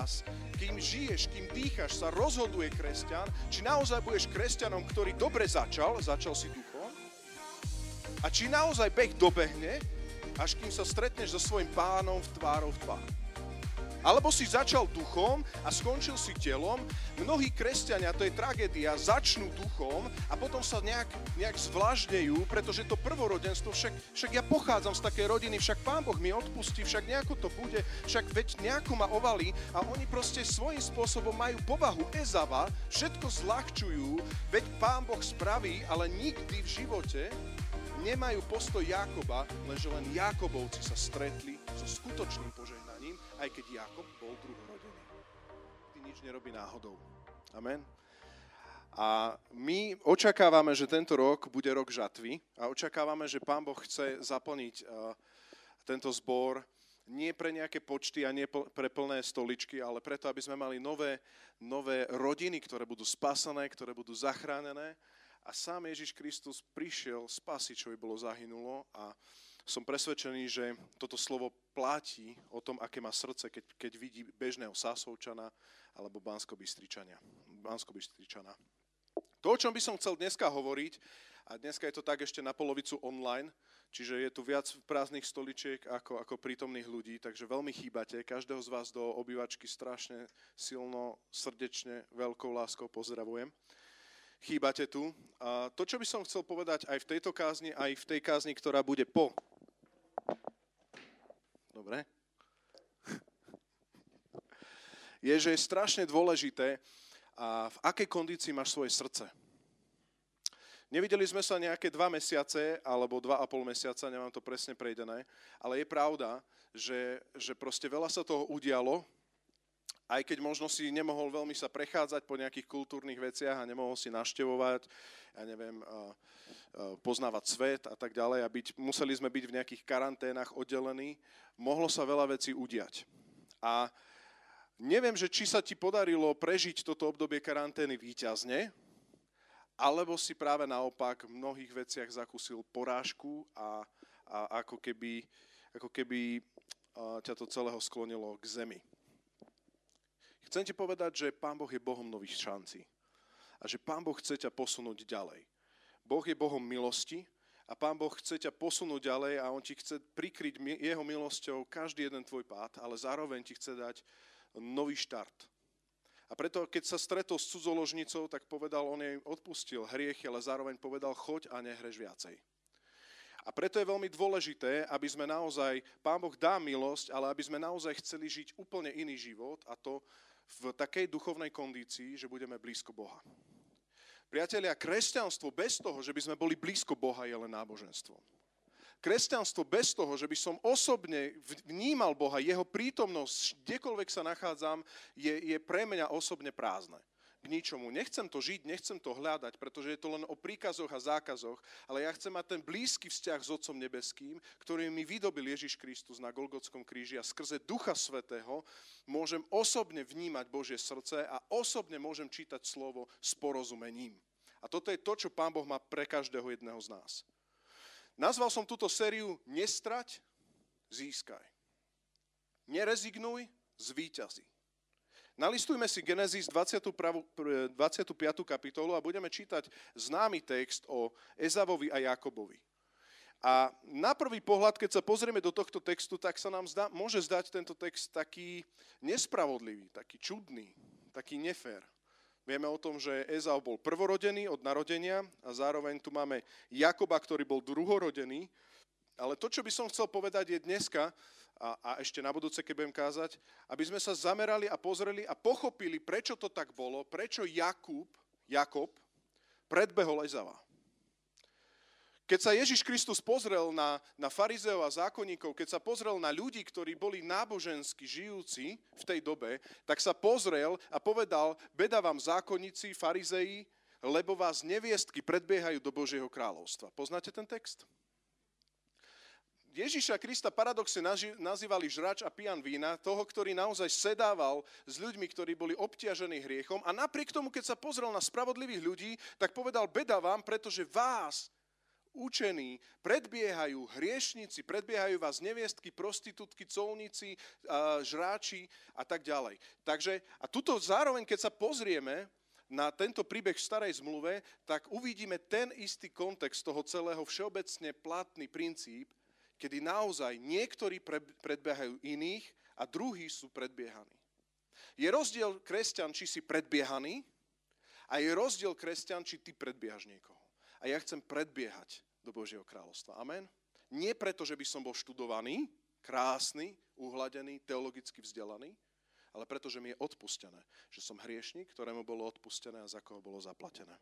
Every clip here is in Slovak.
teraz, kým žiješ, kým dýchaš, sa rozhoduje kresťan, či naozaj budeš kresťanom, ktorý dobre začal, začal si duchom, a či naozaj beh dobehne, až kým sa stretneš so svojim pánom v tvárov v tvár. Alebo si začal duchom a skončil si telom. Mnohí kresťania, to je tragédia, začnú duchom a potom sa nejak, nejak zvláždejú, pretože to prvorodenstvo, však, však ja pochádzam z takej rodiny, však Pán Boh mi odpustí, však nejako to bude, však veď nejako ma ovalí a oni proste svojím spôsobom majú povahu Ezava, všetko zľahčujú, veď Pán Boh spraví, ale nikdy v živote nemajú postoj Jakoba, lenže len Jakobovci sa stretli so skutočným požehnaním aj keď Jakob bol druhorodený. Ty nič nerobí náhodou. Amen. A my očakávame, že tento rok bude rok žatvy a očakávame, že Pán Boh chce zaplniť uh, tento zbor nie pre nejaké počty a nie pre plné stoličky, ale preto, aby sme mali nové, nové rodiny, ktoré budú spasané, ktoré budú zachránené. A sám Ježiš Kristus prišiel spasiť, čo by bolo zahynulo a som presvedčený, že toto slovo platí o tom, aké má srdce, keď, keď vidí bežného Sásovčana alebo Bansko-Bystričana. Bansko-Bystričana. To, o čom by som chcel dneska hovoriť, a dneska je to tak ešte na polovicu online, čiže je tu viac prázdnych stoličiek ako, ako prítomných ľudí, takže veľmi chýbate. Každého z vás do obývačky strašne silno, srdečne, veľkou láskou pozdravujem. Chýbate tu. A to, čo by som chcel povedať aj v tejto kázni, aj v tej kázni, ktorá bude po Dobre? Je, že je strašne dôležité, a v akej kondícii máš svoje srdce. Nevideli sme sa nejaké dva mesiace, alebo dva a pol mesiaca, nemám to presne prejdené, ale je pravda, že, že proste veľa sa toho udialo, aj keď možno si nemohol veľmi sa prechádzať po nejakých kultúrnych veciach a nemohol si naštevovať, ja neviem, poznávať svet a tak ďalej a byť, museli sme byť v nejakých karanténach oddelení, mohlo sa veľa vecí udiať. A neviem, že či sa ti podarilo prežiť toto obdobie karantény výťazne, alebo si práve naopak v mnohých veciach zakúsil porážku a, a ako keby, ako keby ťa to celého sklonilo k zemi. Chcem ti povedať, že Pán Boh je Bohom nových šancí. A že Pán Boh chce ťa posunúť ďalej. Boh je Bohom milosti a Pán Boh chce ťa posunúť ďalej a On ti chce prikryť Jeho milosťou každý jeden tvoj pád, ale zároveň ti chce dať nový štart. A preto, keď sa stretol s cudzoložnicou, tak povedal, on jej odpustil hriechy, ale zároveň povedal, choď a nehreš viacej. A preto je veľmi dôležité, aby sme naozaj, Pán Boh dá milosť, ale aby sme naozaj chceli žiť úplne iný život a to v takej duchovnej kondícii, že budeme blízko Boha. Priatelia, kresťanstvo bez toho, že by sme boli blízko Boha, je len náboženstvo. Kresťanstvo bez toho, že by som osobne vnímal Boha, jeho prítomnosť, kdekoľvek sa nachádzam, je, je pre mňa osobne prázdne k ničomu. Nechcem to žiť, nechcem to hľadať, pretože je to len o príkazoch a zákazoch, ale ja chcem mať ten blízky vzťah s Otcom Nebeským, ktorý mi vydobil Ježiš Kristus na Golgotskom kríži a skrze Ducha Svetého môžem osobne vnímať Božie srdce a osobne môžem čítať slovo s porozumením. A toto je to, čo Pán Boh má pre každého jedného z nás. Nazval som túto sériu Nestrať, získaj. Nerezignuj, zvíťazi. Nalistujme si Genesis 25. kapitolu a budeme čítať známy text o Ezavovi a Jakobovi. A na prvý pohľad, keď sa pozrieme do tohto textu, tak sa nám zdá, môže zdať tento text taký nespravodlivý, taký čudný, taký nefér. Vieme o tom, že Ezau bol prvorodený od narodenia a zároveň tu máme Jakoba, ktorý bol druhorodený. Ale to, čo by som chcel povedať, je dneska, a, a ešte na budúce, keď budem kázať, aby sme sa zamerali a pozreli a pochopili, prečo to tak bolo, prečo Jakub, Jakob predbehol Ezava. Keď sa Ježiš Kristus pozrel na, na farizeov a zákonníkov, keď sa pozrel na ľudí, ktorí boli nábožensky žijúci v tej dobe, tak sa pozrel a povedal, beda vám zákonníci, farizeji, lebo vás neviestky predbiehajú do Božieho kráľovstva. Poznáte ten text? Ježiša Krista paradoxne nazývali žrač a pijan vína, toho, ktorý naozaj sedával s ľuďmi, ktorí boli obťažení hriechom a napriek tomu, keď sa pozrel na spravodlivých ľudí, tak povedal, beda vám, pretože vás učení, predbiehajú hriešnici, predbiehajú vás neviestky, prostitútky, colníci, žráči a tak ďalej. Takže, a tuto zároveň, keď sa pozrieme na tento príbeh v starej zmluve, tak uvidíme ten istý kontext toho celého všeobecne platný princíp, kedy naozaj niektorí predbiehajú iných a druhí sú predbiehaní. Je rozdiel kresťan, či si predbiehaný a je rozdiel kresťan, či ty predbiehaš niekoho. A ja chcem predbiehať do Božieho kráľovstva. Amen? Nie preto, že by som bol študovaný, krásny, uhladený, teologicky vzdelaný, ale preto, že mi je odpustené, že som hriešnik, ktorému bolo odpustené a za koho bolo zaplatené.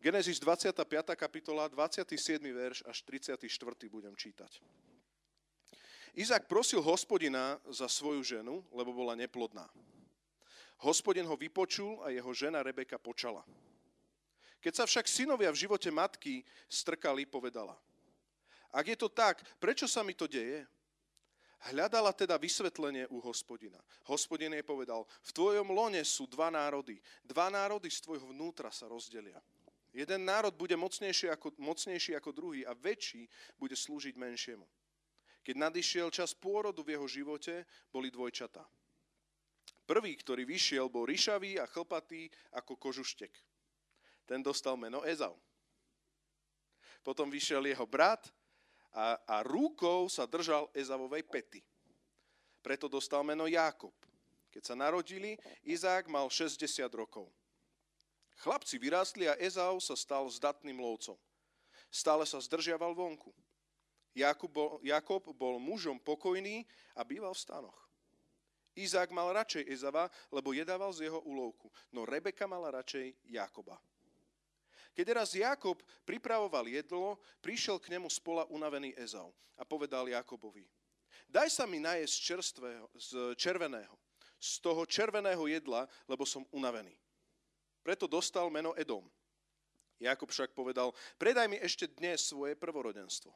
Genesis 25. kapitola, 27. verš až 34. budem čítať. Izák prosil hospodina za svoju ženu, lebo bola neplodná. Hospodin ho vypočul a jeho žena Rebeka počala. Keď sa však synovia v živote matky strkali, povedala. Ak je to tak, prečo sa mi to deje? Hľadala teda vysvetlenie u hospodina. Hospodin jej povedal, v tvojom lone sú dva národy. Dva národy z tvojho vnútra sa rozdelia. Jeden národ bude mocnejší ako, mocnejší ako druhý a väčší bude slúžiť menšiemu. Keď nadišiel čas pôrodu v jeho živote, boli dvojčatá. Prvý, ktorý vyšiel, bol ryšavý a chlpatý ako kožuštek ten dostal meno Ezau. Potom vyšiel jeho brat a, a rúkou sa držal Ezavovej pety. Preto dostal meno Jákob. Keď sa narodili, Izák mal 60 rokov. Chlapci vyrástli a Ezau sa stal zdatným lovcom. Stále sa zdržiaval vonku. Jakub bol, Jakob bol mužom pokojný a býval v stanoch. Izák mal radšej Ezava, lebo jedával z jeho úlovku, no Rebeka mala radšej Jakoba. Keď raz Jakob pripravoval jedlo, prišiel k nemu spola unavený Ezau a povedal Jakobovi, daj sa mi najesť čerstvého, z červeného, z toho červeného jedla, lebo som unavený. Preto dostal meno Edom. Jakob však povedal, predaj mi ešte dnes svoje prvorodenstvo.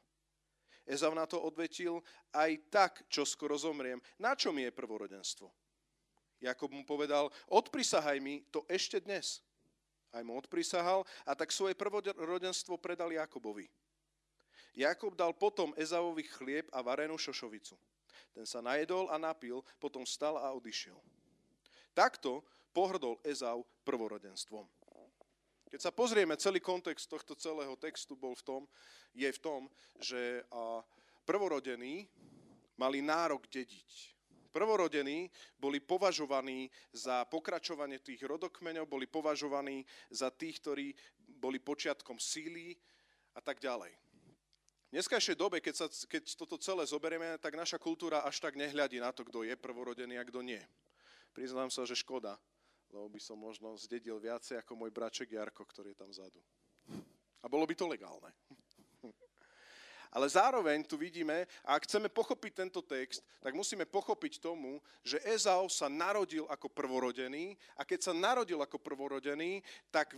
Ezau na to odvetil, aj tak, čo skoro zomriem, na čo mi je prvorodenstvo? Jakob mu povedal, odprisahaj mi to ešte dnes aj mu odprisahal a tak svoje prvorodenstvo predal Jakobovi. Jakob dal potom Ezavovi chlieb a varenú šošovicu. Ten sa najedol a napil, potom stal a odišiel. Takto pohrdol Ezau prvorodenstvom. Keď sa pozrieme, celý kontext tohto celého textu bol v tom, je v tom, že prvorodení mali nárok dediť prvorodení boli považovaní za pokračovanie tých rodokmeňov, boli považovaní za tých, ktorí boli počiatkom síly a tak ďalej. Dneskajšej dobe, keď, sa, keď toto celé zoberieme, tak naša kultúra až tak nehľadí na to, kto je prvorodený a kto nie. Priznám sa, že škoda, lebo by som možno zdedil viacej ako môj braček Jarko, ktorý je tam vzadu. A bolo by to legálne. Ale zároveň tu vidíme, a ak chceme pochopiť tento text, tak musíme pochopiť tomu, že Ezau sa narodil ako prvorodený a keď sa narodil ako prvorodený, tak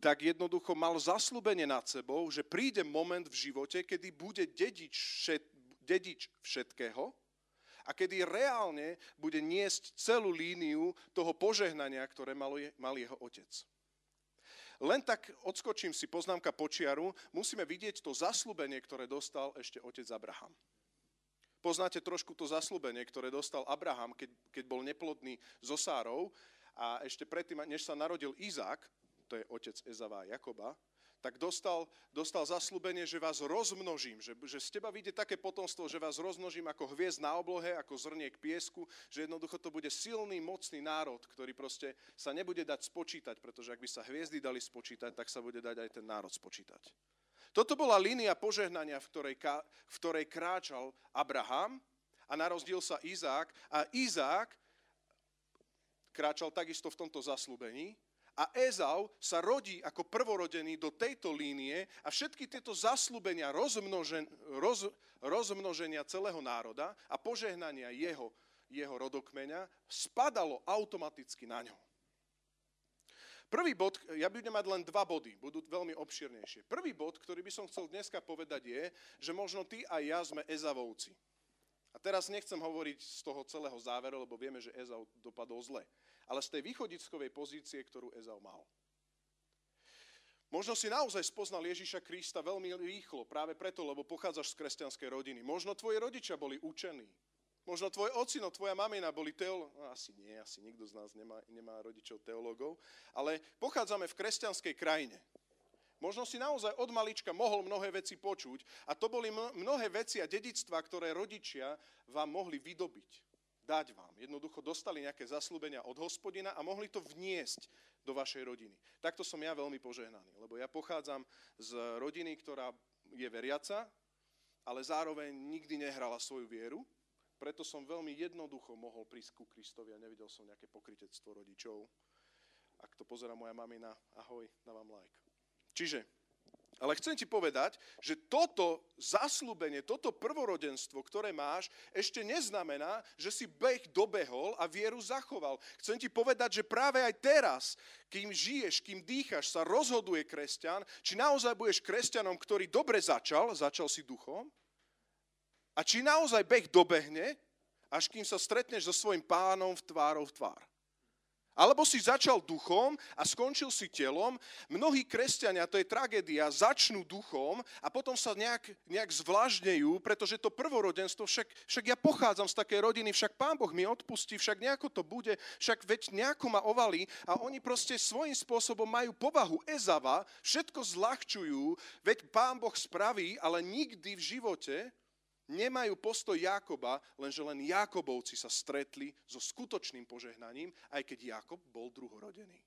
tak jednoducho mal zaslúbenie nad sebou, že príde moment v živote, kedy bude dedič, všet, dedič všetkého a kedy reálne bude niesť celú líniu toho požehnania, ktoré mal, mal jeho otec. Len tak odskočím si poznámka počiaru, musíme vidieť to zaslúbenie, ktoré dostal ešte otec Abraham. Poznáte trošku to zaslúbenie, ktoré dostal Abraham, keď, keď bol neplodný so Sárou a ešte predtým, než sa narodil Izák, to je otec Ezava a Jakoba, tak dostal, dostal zaslúbenie, že vás rozmnožím, že, že z teba vyjde také potomstvo, že vás rozmnožím ako hviezd na oblohe, ako zrniek piesku, že jednoducho to bude silný, mocný národ, ktorý proste sa nebude dať spočítať, pretože ak by sa hviezdy dali spočítať, tak sa bude dať aj ten národ spočítať. Toto bola línia požehnania, v ktorej, v ktorej kráčal Abraham a narozdil sa Izák a Izák kráčal takisto v tomto zaslúbení a Ezau sa rodí ako prvorodený do tejto línie a všetky tieto zaslúbenia rozmnožen, roz, rozmnoženia celého národa a požehnania jeho, jeho rodokmeňa spadalo automaticky na ňo. Prvý bod, ja budem mať len dva body, budú veľmi obširnejšie. Prvý bod, ktorý by som chcel dneska povedať je, že možno ty a ja sme Ezavovci. A teraz nechcem hovoriť z toho celého záveru, lebo vieme, že Ezau dopadol zle ale z tej východiskovej pozície, ktorú Ezau mal. Možno si naozaj spoznal Ježiša Krista veľmi rýchlo, práve preto, lebo pochádzaš z kresťanskej rodiny. Možno tvoji rodičia boli učení. Možno tvoj ocino, tvoja mamina boli teológ... No, asi nie, asi nikto z nás nemá, nemá rodičov teológov. Ale pochádzame v kresťanskej krajine. Možno si naozaj od malička mohol mnohé veci počuť a to boli mnohé veci a dedictva, ktoré rodičia vám mohli vydobiť dať vám. Jednoducho dostali nejaké zaslúbenia od hospodina a mohli to vniesť do vašej rodiny. Takto som ja veľmi požehnaný, lebo ja pochádzam z rodiny, ktorá je veriaca, ale zároveň nikdy nehrala svoju vieru, preto som veľmi jednoducho mohol prísť ku Kristovi a nevidel som nejaké pokritectvo rodičov. Ak to pozera moja mamina, ahoj, dávam like. Čiže ale chcem ti povedať, že toto zaslúbenie, toto prvorodenstvo, ktoré máš, ešte neznamená, že si beh dobehol a vieru zachoval. Chcem ti povedať, že práve aj teraz, kým žiješ, kým dýchaš, sa rozhoduje kresťan, či naozaj budeš kresťanom, ktorý dobre začal, začal si duchom, a či naozaj beh dobehne, až kým sa stretneš so svojim pánom v tvárov v tvár. Alebo si začal duchom a skončil si telom. Mnohí kresťania, to je tragédia, začnú duchom a potom sa nejak, nejak zvlážnejú, pretože to prvorodenstvo, však, však ja pochádzam z takej rodiny, však Pán Boh mi odpustí, však nejako to bude, však veď nejako ma ovalí a oni proste svojím spôsobom majú povahu Ezava, všetko zľahčujú, veď Pán Boh spraví, ale nikdy v živote nemajú postoj Jakoba, lenže len Jakobovci sa stretli so skutočným požehnaním, aj keď Jakob bol druhorodený.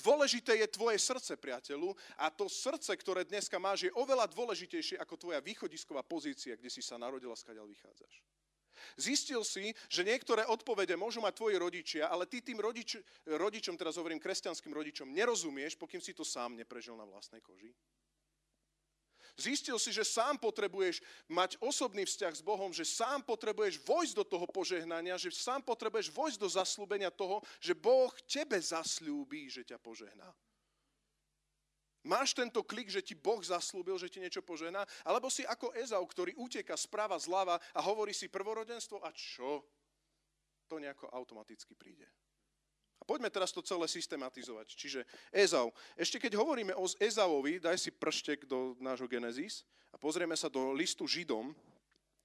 Dôležité je tvoje srdce, priateľu, a to srdce, ktoré dneska máš, je oveľa dôležitejšie ako tvoja východisková pozícia, kde si sa narodil a skadiaľ vychádzaš. Zistil si, že niektoré odpovede môžu mať tvoji rodičia, ale ty tým rodič, rodičom, teraz hovorím kresťanským rodičom, nerozumieš, pokým si to sám neprežil na vlastnej koži. Zistil si, že sám potrebuješ mať osobný vzťah s Bohom, že sám potrebuješ vojsť do toho požehnania, že sám potrebuješ vojsť do zaslúbenia toho, že Boh tebe zasľúbi, že ťa požehná. Máš tento klik, že ti Boh zaslúbil, že ti niečo požehná? Alebo si ako Ezau, ktorý uteka správa zľava a hovorí si prvorodenstvo a čo? To nejako automaticky príde. A poďme teraz to celé systematizovať. Čiže Ezau. Ešte keď hovoríme o Ezauovi, daj si prštek do nášho Genesis a pozrieme sa do listu Židom,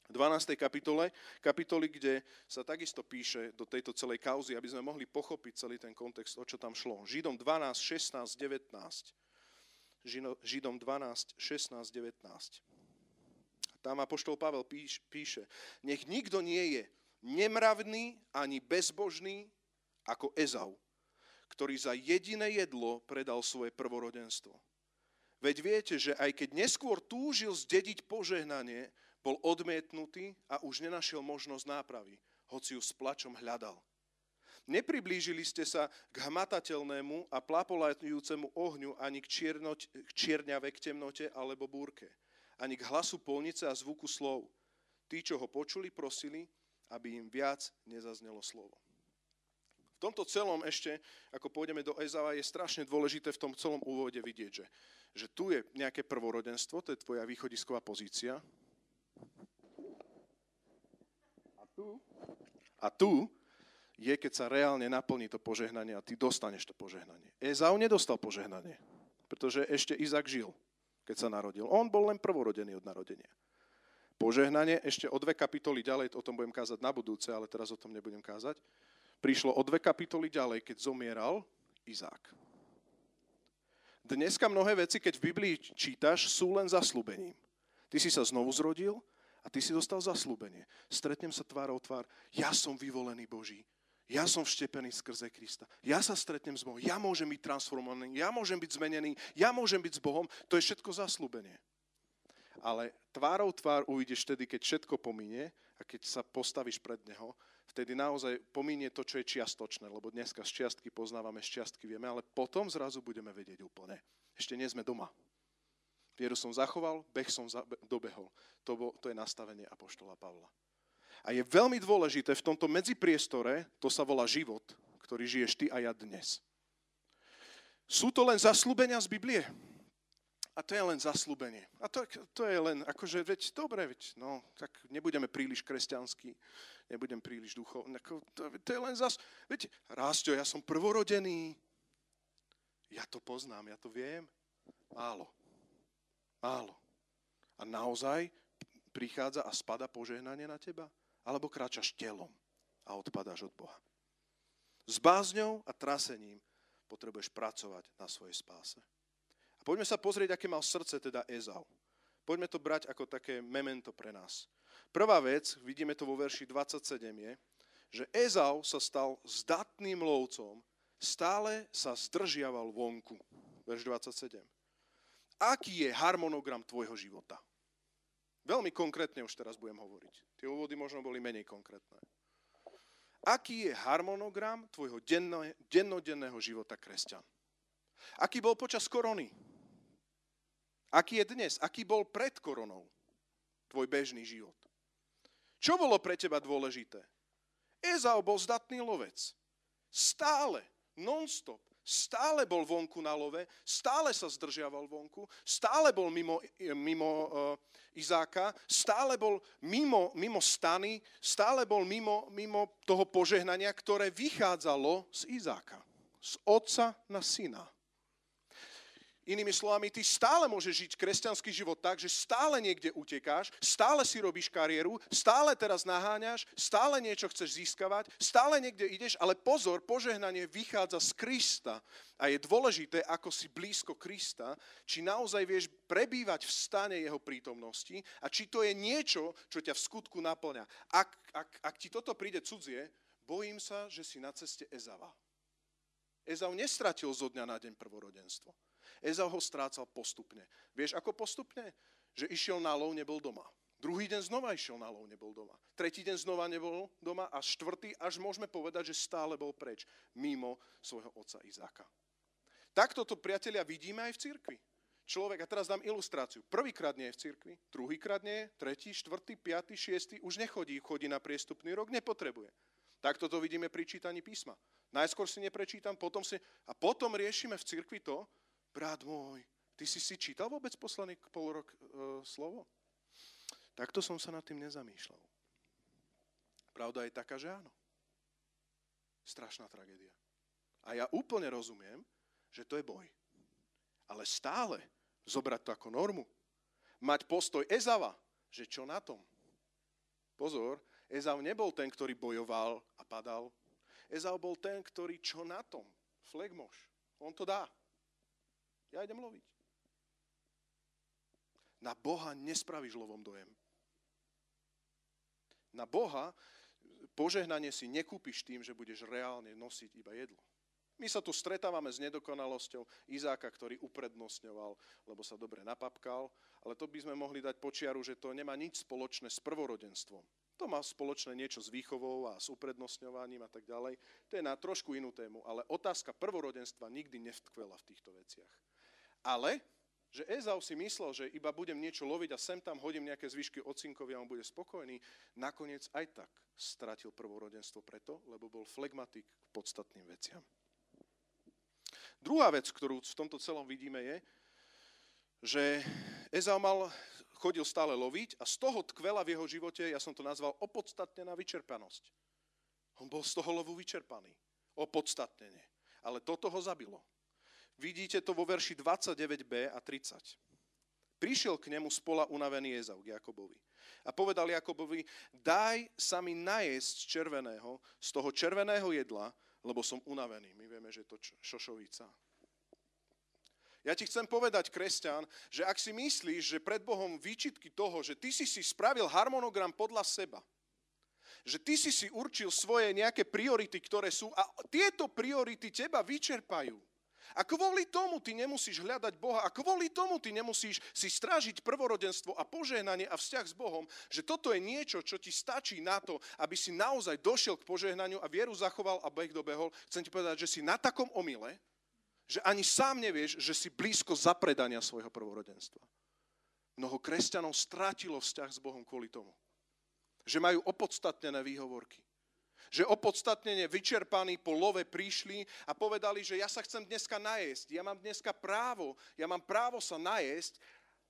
12. kapitole, kapitoly, kde sa takisto píše do tejto celej kauzy, aby sme mohli pochopiť celý ten kontext, o čo tam šlo. Židom 12, 16, 19. Židom 12, 16, 19. Tam apoštol Pavel píš, píše, nech nikto nie je nemravný ani bezbožný, ako Ezau, ktorý za jediné jedlo predal svoje prvorodenstvo. Veď viete, že aj keď neskôr túžil zdediť požehnanie, bol odmietnutý a už nenašiel možnosť nápravy, hoci ju s plačom hľadal. Nepriblížili ste sa k hmatateľnému a plapolajúcemu ohňu ani k, čiernoť, k čierňave, k temnote alebo búrke, ani k hlasu polnice a zvuku slov. Tí, čo ho počuli, prosili, aby im viac nezaznelo slovo. V tomto celom ešte, ako pôjdeme do Ezava, je strašne dôležité v tom celom úvode vidieť, že, že tu je nejaké prvorodenstvo, to je tvoja východisková pozícia. A tu, a tu je, keď sa reálne naplní to požehnanie a ty dostaneš to požehnanie. Ezau nedostal požehnanie, pretože ešte Izak žil, keď sa narodil. On bol len prvorodený od narodenia. Požehnanie ešte o dve kapitoly ďalej, o tom budem kázať na budúce, ale teraz o tom nebudem kázať prišlo o dve kapitoly ďalej, keď zomieral Izák. Dneska mnohé veci, keď v Biblii čítaš, sú len zaslúbením. Ty si sa znovu zrodil a ty si dostal zaslúbenie. Stretnem sa tvárou tvár. Ja som vyvolený Boží. Ja som vštepený skrze Krista. Ja sa stretnem s Bohom. Ja môžem byť transformovaný. Ja môžem byť zmenený. Ja môžem byť s Bohom. To je všetko zaslúbenie. Ale tvárou tvár uvidíš vtedy, keď všetko pominie a keď sa postavíš pred Neho vtedy naozaj pominie to, čo je čiastočné, lebo dneska z čiastky poznávame, z čiastky vieme, ale potom zrazu budeme vedieť úplne. Ešte nie sme doma. Vieru som zachoval, beh som dobehol. To, bo, to je nastavenie Apoštola Pavla. A je veľmi dôležité v tomto medzipriestore, to sa volá život, ktorý žiješ ty a ja dnes. Sú to len zaslúbenia z Biblie? A to je len zaslúbenie. A to, to je len, akože, veď, dobre, veď, no, tak nebudeme príliš kresťanskí, nebudem príliš duchovný. To, to je len zas, veď, Rásto, ja som prvorodený. Ja to poznám, ja to viem. Málo. Málo. A naozaj prichádza a spada požehnanie na teba? Alebo kráčaš telom a odpadáš od Boha? S bázňou a trasením potrebuješ pracovať na svojej spáse. Poďme sa pozrieť, aké mal srdce teda Ezau. Poďme to brať ako také memento pre nás. Prvá vec, vidíme to vo verši 27, je, že Ezau sa stal zdatným lovcom, stále sa zdržiaval vonku. Verš 27. Aký je harmonogram tvojho života? Veľmi konkrétne už teraz budem hovoriť. Tie úvody možno boli menej konkrétne. Aký je harmonogram tvojho denno, dennodenného života kresťan? Aký bol počas korony? Aký je dnes? Aký bol pred koronou? Tvoj bežný život. Čo bolo pre teba dôležité? Ezau bol zdatný lovec. Stále, non-stop, stále bol vonku na love, stále sa zdržiaval vonku, stále bol mimo, mimo uh, Izáka, stále bol mimo, mimo stany, stále bol mimo, mimo toho požehnania, ktoré vychádzalo z Izáka, z otca na syna. Inými slovami, ty stále môžeš žiť kresťanský život tak, že stále niekde utekáš, stále si robíš kariéru, stále teraz naháňaš, stále niečo chceš získavať, stále niekde ideš, ale pozor, požehnanie vychádza z Krista. A je dôležité, ako si blízko Krista, či naozaj vieš prebývať v stane jeho prítomnosti a či to je niečo, čo ťa v skutku naplňa. Ak, ak, ak ti toto príde cudzie, bojím sa, že si na ceste Ezava. Ezau nestratil zo dňa na deň prvorodenstvo. Ezau ho strácal postupne. Vieš, ako postupne? Že išiel na lov, nebol doma. Druhý deň znova išiel na lov, nebol doma. Tretí deň znova nebol doma a štvrtý až môžeme povedať, že stále bol preč, mimo svojho otca Izáka. Takto to, priatelia, vidíme aj v cirkvi. Človek, a teraz dám ilustráciu. Prvýkrát nie je v cirkvi, druhýkrát nie tretí, štvrtý, piatý, šiestý, už nechodí, chodí na priestupný rok, nepotrebuje. Takto to vidíme pri čítaní písma. Najskôr si neprečítam, potom si... A potom riešime v cirkvi to, brat môj, ty si si čítal vôbec poslaný pol rok e, slovo? Takto som sa nad tým nezamýšľal. Pravda je taká, že áno. Strašná tragédia. A ja úplne rozumiem, že to je boj. Ale stále zobrať to ako normu. Mať postoj Ezava, že čo na tom? Pozor, Ezau nebol ten, ktorý bojoval a padal. Ezau bol ten, ktorý čo na tom? Flegmoš. On to dá. Ja idem loviť. Na Boha nespravíš lovom dojem. Na Boha požehnanie si nekúpiš tým, že budeš reálne nosiť iba jedlo. My sa tu stretávame s nedokonalosťou Izáka, ktorý uprednostňoval, lebo sa dobre napapkal, ale to by sme mohli dať počiaru, že to nemá nič spoločné s prvorodenstvom. To má spoločné niečo s výchovou a s uprednostňovaním a tak ďalej. To je na trošku inú tému, ale otázka prvorodenstva nikdy nevtkvela v týchto veciach. Ale, že Ezau si myslel, že iba budem niečo loviť a sem tam hodím nejaké zvyšky ocinkovi a on bude spokojný, nakoniec aj tak stratil prvorodenstvo preto, lebo bol flegmatik k podstatným veciam. Druhá vec, ktorú v tomto celom vidíme, je, že Ezau mal, chodil stále loviť a z toho tkvela v jeho živote, ja som to nazval opodstatnená vyčerpanosť. On bol z toho lovu vyčerpaný. Opodstatnenie. Ale toto ho zabilo. Vidíte to vo verši 29b a 30. Prišiel k nemu spola unavený Ezau k Jakobovi. A povedal Jakobovi, daj sa mi najesť červeného, z toho červeného jedla, lebo som unavený. My vieme, že je to šošovica. Ja ti chcem povedať, kresťan, že ak si myslíš, že pred Bohom výčitky toho, že ty si si spravil harmonogram podľa seba, že ty si si určil svoje nejaké priority, ktoré sú a tieto priority teba vyčerpajú, a kvôli tomu ty nemusíš hľadať Boha a kvôli tomu ty nemusíš si strážiť prvorodenstvo a požehnanie a vzťah s Bohom, že toto je niečo, čo ti stačí na to, aby si naozaj došiel k požehnaniu a vieru zachoval a beh dobehol. Chcem ti povedať, že si na takom omyle, že ani sám nevieš, že si blízko zapredania svojho prvorodenstva. Mnoho kresťanov strátilo vzťah s Bohom kvôli tomu. Že majú opodstatnené výhovorky že opodstatnene vyčerpaní po love prišli a povedali, že ja sa chcem dneska najesť, ja mám dneska právo, ja mám právo sa najesť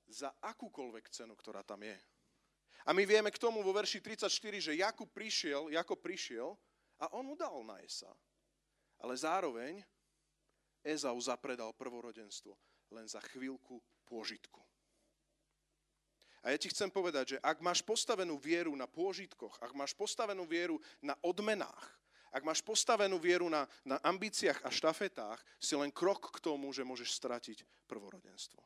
za akúkoľvek cenu, ktorá tam je. A my vieme k tomu vo verši 34, že Jakub prišiel, Jakub prišiel a on mu dal najesť sa. Ale zároveň Ezau zapredal prvorodenstvo len za chvíľku pôžitku. A ja ti chcem povedať, že ak máš postavenú vieru na pôžitkoch, ak máš postavenú vieru na odmenách, ak máš postavenú vieru na, na ambíciách a štafetách, si len krok k tomu, že môžeš stratiť prvorodenstvo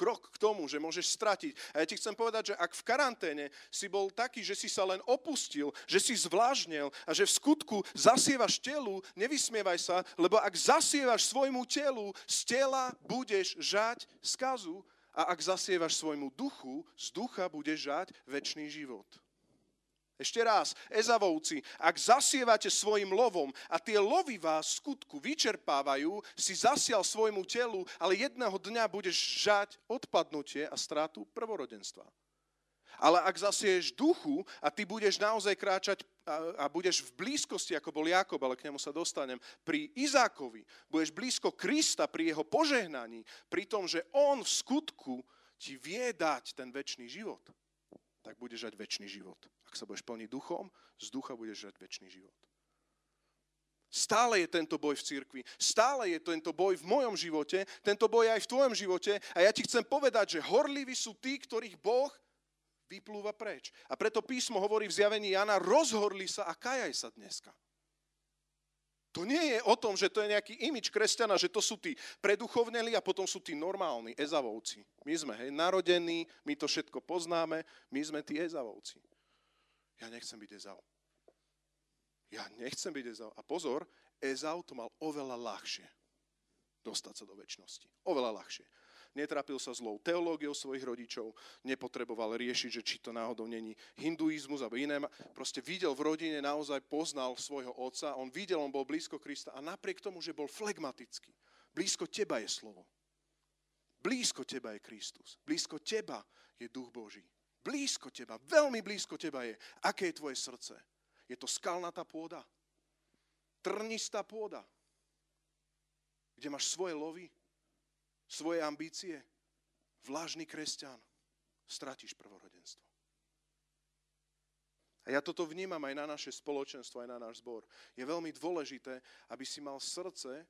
krok k tomu, že môžeš stratiť. A ja ti chcem povedať, že ak v karanténe si bol taký, že si sa len opustil, že si zvlážnil a že v skutku zasievaš telu, nevysmievaj sa, lebo ak zasievaš svojmu telu, z tela budeš žať skazu a ak zasievaš svojmu duchu, z ducha budeš žať väčší život. Ešte raz, Ezavovci, ak zasievate svojim lovom a tie lovy vás skutku vyčerpávajú, si zasial svojmu telu, ale jedného dňa budeš žať odpadnutie a stratu prvorodenstva. Ale ak zasieš duchu a ty budeš naozaj kráčať a, budeš v blízkosti, ako bol Jakob, ale k nemu sa dostanem, pri Izákovi, budeš blízko Krista pri jeho požehnaní, pri tom, že on v skutku ti vie dať ten väčší život tak budeš žať väčší život. Ak sa budeš plniť duchom, z ducha budeš žať väčší život. Stále je tento boj v cirkvi, stále je tento boj v mojom živote, tento boj aj v tvojom živote a ja ti chcem povedať, že horliví sú tí, ktorých Boh vyplúva preč. A preto písmo hovorí v zjavení Jana, rozhorli sa a kajaj sa dneska. To nie je o tom, že to je nejaký imič kresťana, že to sú tí preduchovneli a potom sú tí normálni ezavovci. My sme hej, narodení, my to všetko poznáme, my sme tí ezavovci. Ja nechcem byť Ezau. Ja nechcem byť Ezau. A pozor, Ezau to mal oveľa ľahšie dostať sa do väčšnosti. Oveľa ľahšie netrápil sa zlou teológiou svojich rodičov, nepotreboval riešiť, že či to náhodou není hinduizmus alebo iné. Proste videl v rodine, naozaj poznal svojho otca, on videl, on bol blízko Krista a napriek tomu, že bol flegmatický, blízko teba je slovo. Blízko teba je Kristus. Blízko teba je Duch Boží. Blízko teba, veľmi blízko teba je. Aké je tvoje srdce? Je to skalnatá pôda? Trnistá pôda? Kde máš svoje lovy? Svoje ambície, vlažný kresťan, stratíš prvorodenstvo. A ja toto vnímam aj na naše spoločenstvo, aj na náš zbor. Je veľmi dôležité, aby si mal srdce,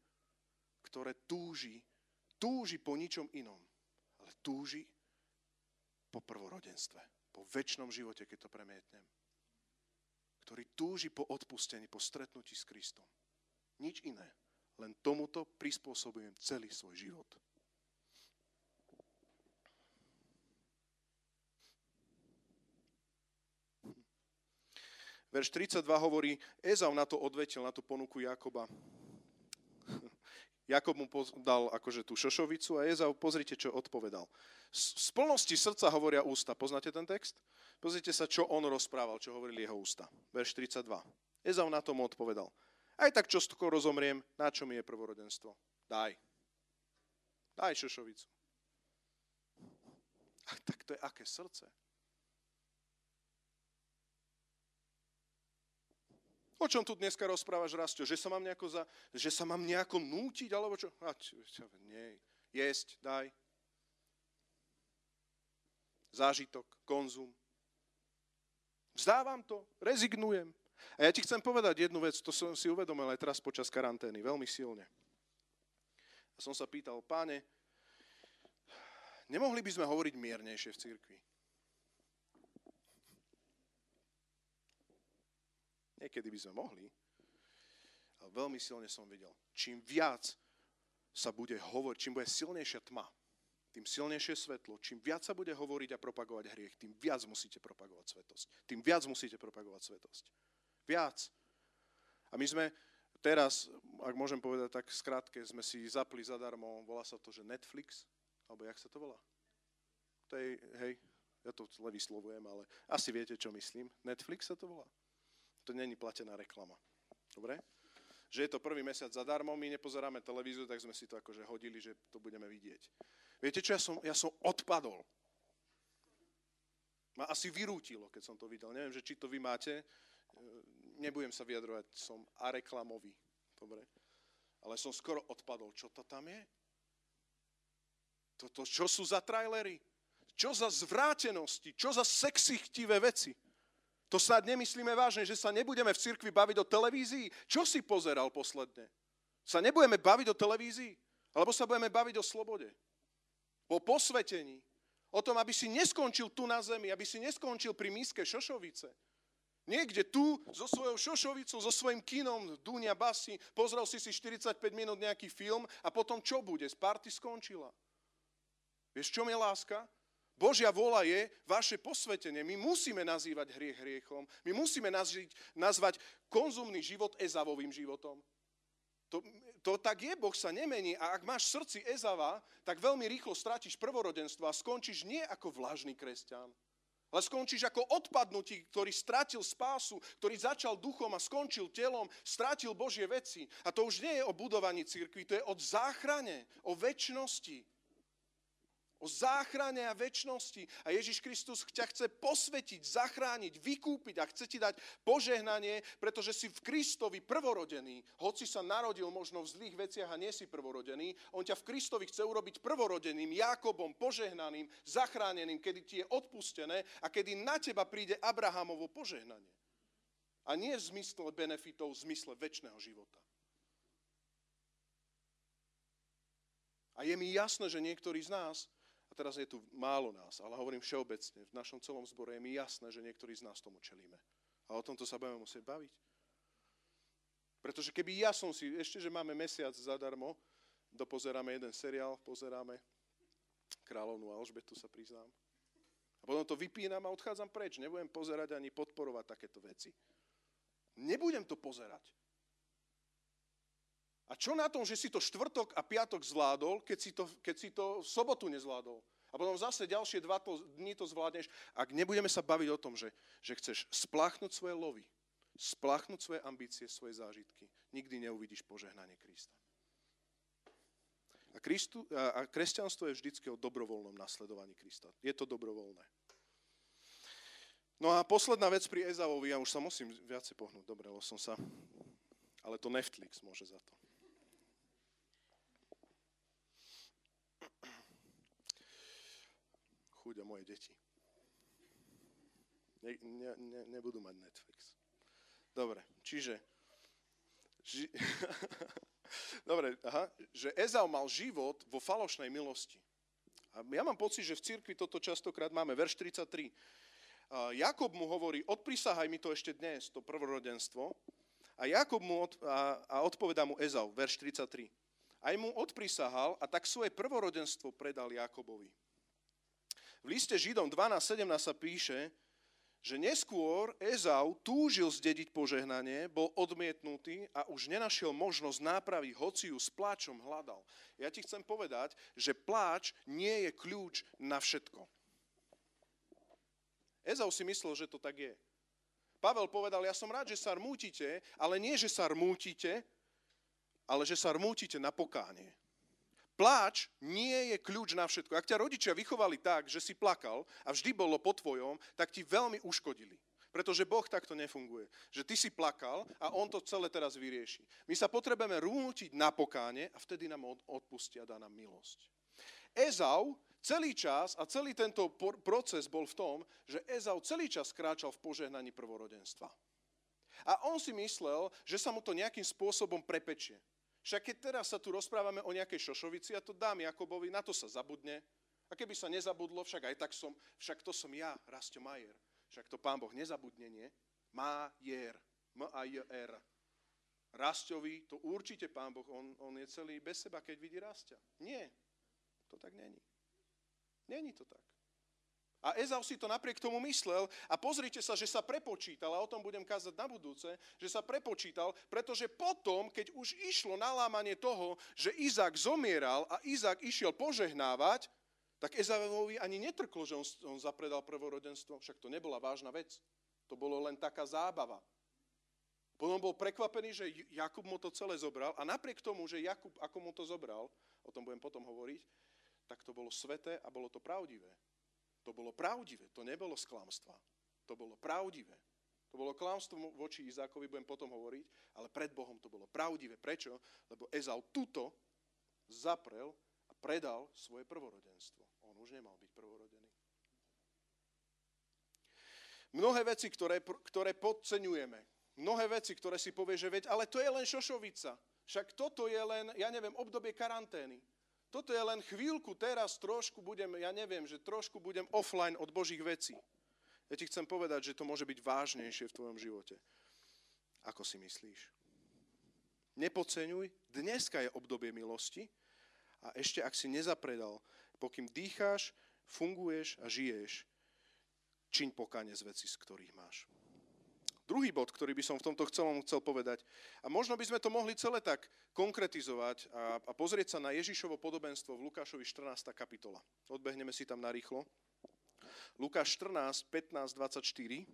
ktoré túži, túži po ničom inom, ale túži po prvorodenstve, po väčšnom živote, keď to premietnem. Ktorý túži po odpustení, po stretnutí s Kristom. Nič iné. Len tomuto prispôsobujem celý svoj život. Verš 32 hovorí, Ezau na to odvetil, na tú ponuku Jakoba. Jakob mu dal akože tú šošovicu a Ezau, pozrite, čo odpovedal. Z plnosti srdca hovoria ústa. Poznáte ten text? Pozrite sa, čo on rozprával, čo hovorili jeho ústa. Verš 32. Ezau na tomu odpovedal. Aj tak, čo skoro rozomriem, na čo mi je prvorodenstvo? Daj. Daj šošovicu. A tak to je aké srdce. O čom tu dneska rozprávaš, Rastio? Že sa mám nejako, za, že sa mám nejako nútiť, alebo čo? A, čo, nie. Jesť, daj. Zážitok, konzum. Vzdávam to, rezignujem. A ja ti chcem povedať jednu vec, to som si uvedomil aj teraz počas karantény, veľmi silne. A som sa pýtal, páne, nemohli by sme hovoriť miernejšie v cirkvi? Niekedy by sme mohli. Ale veľmi silne som videl, čím viac sa bude hovoriť, čím bude silnejšia tma, tým silnejšie svetlo, čím viac sa bude hovoriť a propagovať hriech, tým viac musíte propagovať svetosť. Tým viac musíte propagovať svetosť. Viac. A my sme teraz, ak môžem povedať tak skrátke, sme si zapli zadarmo, volá sa to, že Netflix, alebo jak sa to volá? To je, hej, ja to zle vyslovujem, ale asi viete, čo myslím. Netflix sa to volá? To není platená reklama. Dobre? Že je to prvý mesiac zadarmo, my nepozeráme televíziu, tak sme si to akože hodili, že to budeme vidieť. Viete čo, ja som, ja som odpadol. Ma asi vyrútilo, keď som to videl. Neviem, že či to vy máte. E, nebudem sa vyjadrovať, som a reklamový. Dobre? Ale som skoro odpadol. Čo to tam je? Toto, čo sú za trailery? Čo za zvrátenosti? Čo za sexy chtivé veci? To snad nemyslíme vážne, že sa nebudeme v cirkvi baviť o televízii? Čo si pozeral posledne? sa nebudeme baviť o televízii, alebo sa budeme baviť o slobode, o posvetení, o tom, aby si neskončil tu na zemi, aby si neskončil pri míske Šošovice. Niekde tu, so svojou šošovicou, so svojím kinom, dúnia basy, pozrel si si 45 minút nejaký film a potom čo bude? Z party skončila. Vieš, čo je láska? Božia vola je vaše posvetenie. My musíme nazývať hriech hriechom. My musíme nazviť, nazvať konzumný život Ezavovým životom. To, to tak je, Boh sa nemení. A ak máš v srdci Ezava, tak veľmi rýchlo stratíš prvorodenstvo a skončíš nie ako vlažný kresťan, ale skončíš ako odpadnutí, ktorý stratil spásu, ktorý začal duchom a skončil telom, stratil Božie veci. A to už nie je o budovaní cirkvi, to je o záchrane, o väčšnosti o záchrane a väčšnosti. A Ježiš Kristus ťa chce posvetiť, zachrániť, vykúpiť a chce ti dať požehnanie, pretože si v Kristovi prvorodený. Hoci sa narodil možno v zlých veciach a nie si prvorodený, on ťa v Kristovi chce urobiť prvorodeným, Jakobom, požehnaným, zachráneným, kedy ti je odpustené a kedy na teba príde Abrahamovo požehnanie. A nie v zmysle benefitov, v zmysle väčšného života. A je mi jasné, že niektorí z nás teraz je tu málo nás, ale hovorím všeobecne, v našom celom zbore je mi jasné, že niektorí z nás tomu čelíme. A o tomto sa budeme musieť baviť. Pretože keby ja som si, ešte, že máme mesiac zadarmo, dopozeráme jeden seriál, pozeráme Kráľovnú Alžbetu, sa priznám. A potom to vypínam a odchádzam preč. Nebudem pozerať ani podporovať takéto veci. Nebudem to pozerať. A čo na tom, že si to štvrtok a piatok zvládol, keď si to, keď si to v sobotu nezvládol? A potom zase ďalšie dva to, dní to zvládneš. Ak nebudeme sa baviť o tom, že, že chceš spláchnuť svoje lovy, spláchnuť svoje ambície, svoje zážitky, nikdy neuvidíš požehnanie Krista. A, Kristu, a, kresťanstvo je vždycky o dobrovoľnom nasledovaní Krista. Je to dobrovoľné. No a posledná vec pri Ezavovi, ja už sa musím viacej pohnúť, dobre, som sa, ale to Netflix môže za to. Chuť a moje deti. Ne, ne, ne, nebudú mať Netflix. Dobre, čiže... Ži, Dobre, aha, že Ezau mal život vo falošnej milosti. A ja mám pocit, že v cirkvi toto častokrát máme. Verš 33. Jakob mu hovorí, odprisahaj mi to ešte dnes, to prvorodenstvo. A Jakob mu od, a, a odpovedá mu Ezau, verš 33. Aj mu odprisahal a tak svoje prvorodenstvo predal Jakobovi. V liste Židom 12.17 sa píše, že neskôr Ezau túžil zdediť požehnanie, bol odmietnutý a už nenašiel možnosť nápravy, hoci ju s pláčom hľadal. Ja ti chcem povedať, že pláč nie je kľúč na všetko. Ezau si myslel, že to tak je. Pavel povedal, ja som rád, že sa rmútite, ale nie, že sa rmútite, ale že sa rmútite na pokánie. Pláč nie je kľúč na všetko. Ak ťa rodičia vychovali tak, že si plakal a vždy bolo po tvojom, tak ti veľmi uškodili. Pretože Boh takto nefunguje. Že ty si plakal a On to celé teraz vyrieši. My sa potrebujeme rútiť na pokáne a vtedy nám odpustia dá nám milosť. Ezau celý čas a celý tento proces bol v tom, že Ezau celý čas kráčal v požehnaní prvorodenstva. A on si myslel, že sa mu to nejakým spôsobom prepečie. Však keď teraz sa tu rozprávame o nejakej šošovici, ja to dám Jakobovi, na to sa zabudne. A keby sa nezabudlo, však aj tak som, však to som ja, Rastio Majer. Však to pán Boh nezabudne, nie? Majer. M-A-J-R. Rastovi, to určite pán Boh, on, on je celý bez seba, keď vidí Rastia. Nie, to tak není. Není to tak. A Ezau si to napriek tomu myslel a pozrite sa, že sa prepočítal, a o tom budem kázať na budúce, že sa prepočítal, pretože potom, keď už išlo nalámanie toho, že Izák zomieral a Izák išiel požehnávať, tak Ezauovi ani netrklo, že on, on zapredal prvorodenstvo, však to nebola vážna vec. To bolo len taká zábava. Potom bol prekvapený, že Jakub mu to celé zobral a napriek tomu, že Jakub ako mu to zobral, o tom budem potom hovoriť, tak to bolo sveté a bolo to pravdivé. To bolo pravdivé, to nebolo z klamstva. To bolo pravdivé. To bolo klamstvo voči Izákovi, budem potom hovoriť, ale pred Bohom to bolo pravdivé. Prečo? Lebo Ezau tuto zaprel a predal svoje prvorodenstvo. On už nemal byť prvorodený. Mnohé veci, ktoré, ktoré podceňujeme, mnohé veci, ktoré si povie, že veď, ale to je len šošovica. Však toto je len, ja neviem, obdobie karantény. Toto je len chvíľku, teraz trošku budem, ja neviem, že trošku budem offline od Božích vecí. Ja ti chcem povedať, že to môže byť vážnejšie v tvojom živote. Ako si myslíš? Nepodceňuj, dneska je obdobie milosti a ešte ak si nezapredal, pokým dýcháš, funguješ a žiješ, čiň pokáne z veci, z ktorých máš. Druhý bod, ktorý by som v tomto celom chcel povedať, a možno by sme to mohli celé tak konkretizovať a, a pozrieť sa na Ježišovo podobenstvo v Lukášovi 14. kapitola. Odbehneme si tam narýchlo. Lukáš 14, 15, 24.